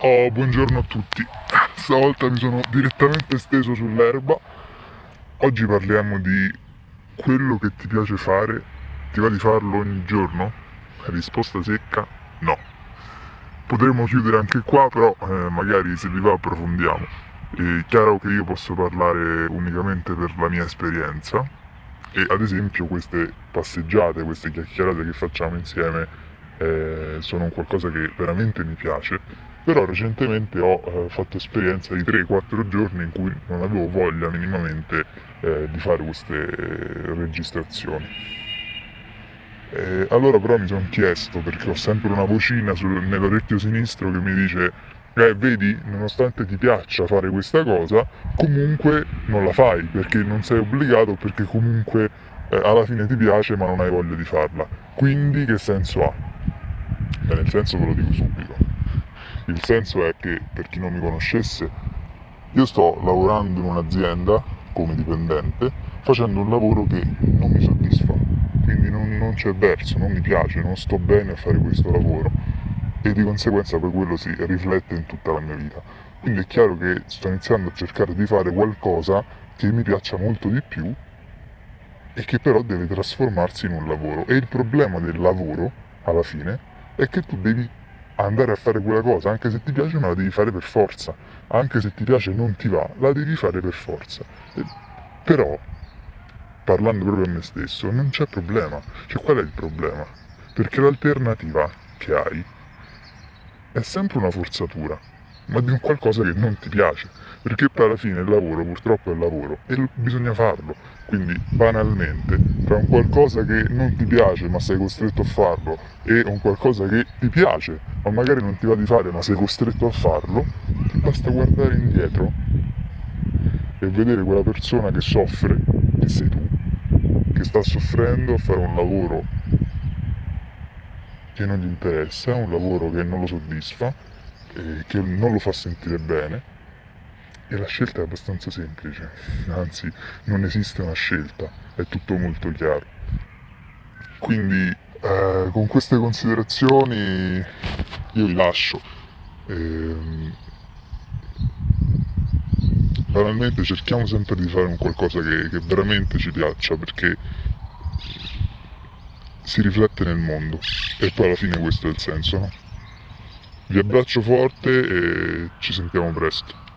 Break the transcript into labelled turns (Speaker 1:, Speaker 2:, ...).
Speaker 1: Oh, buongiorno a tutti. Stavolta mi sono direttamente steso sull'erba. Oggi parliamo di quello che ti piace fare. Ti va di farlo ogni giorno? Risposta secca: no. Potremmo chiudere anche qua, però eh, magari se vi va approfondiamo. È chiaro che io posso parlare unicamente per la mia esperienza e ad esempio queste passeggiate, queste chiacchierate che facciamo insieme eh, sono qualcosa che veramente mi piace però recentemente ho eh, fatto esperienza di 3-4 giorni in cui non avevo voglia minimamente eh, di fare queste registrazioni. E allora però mi sono chiesto, perché ho sempre una vocina sul, nell'orecchio sinistro che mi dice eh, vedi, nonostante ti piaccia fare questa cosa, comunque non la fai perché non sei obbligato, perché comunque eh, alla fine ti piace ma non hai voglia di farla. Quindi che senso ha? Nel senso ve lo dico subito. Il senso è che, per chi non mi conoscesse, io sto lavorando in un'azienda come dipendente facendo un lavoro che non mi soddisfa, quindi non, non c'è verso, non mi piace, non sto bene a fare questo lavoro e di conseguenza poi quello si riflette in tutta la mia vita. Quindi è chiaro che sto iniziando a cercare di fare qualcosa che mi piaccia molto di più e che però deve trasformarsi in un lavoro. E il problema del lavoro, alla fine, è che tu devi andare a fare quella cosa, anche se ti piace, ma la devi fare per forza. Anche se ti piace e non ti va, la devi fare per forza. E, però, parlando proprio a me stesso, non c'è problema. Cioè, qual è il problema? Perché l'alternativa che hai è sempre una forzatura, ma di un qualcosa che non ti piace. Perché poi alla fine il lavoro purtroppo è lavoro e bisogna farlo. Quindi banalmente, tra un qualcosa che non ti piace ma sei costretto a farlo e un qualcosa che ti piace ma magari non ti va di fare ma sei costretto a farlo, ti basta guardare indietro e vedere quella persona che soffre, che sei tu, che sta soffrendo a fare un lavoro che non gli interessa, un lavoro che non lo soddisfa, che non lo fa sentire bene e la scelta è abbastanza semplice, anzi non esiste una scelta, è tutto molto chiaro. Quindi eh, con queste considerazioni io vi lascio. Eh, banalmente cerchiamo sempre di fare un qualcosa che, che veramente ci piaccia perché si riflette nel mondo e poi alla fine questo è il senso. No? Vi abbraccio forte e ci sentiamo presto.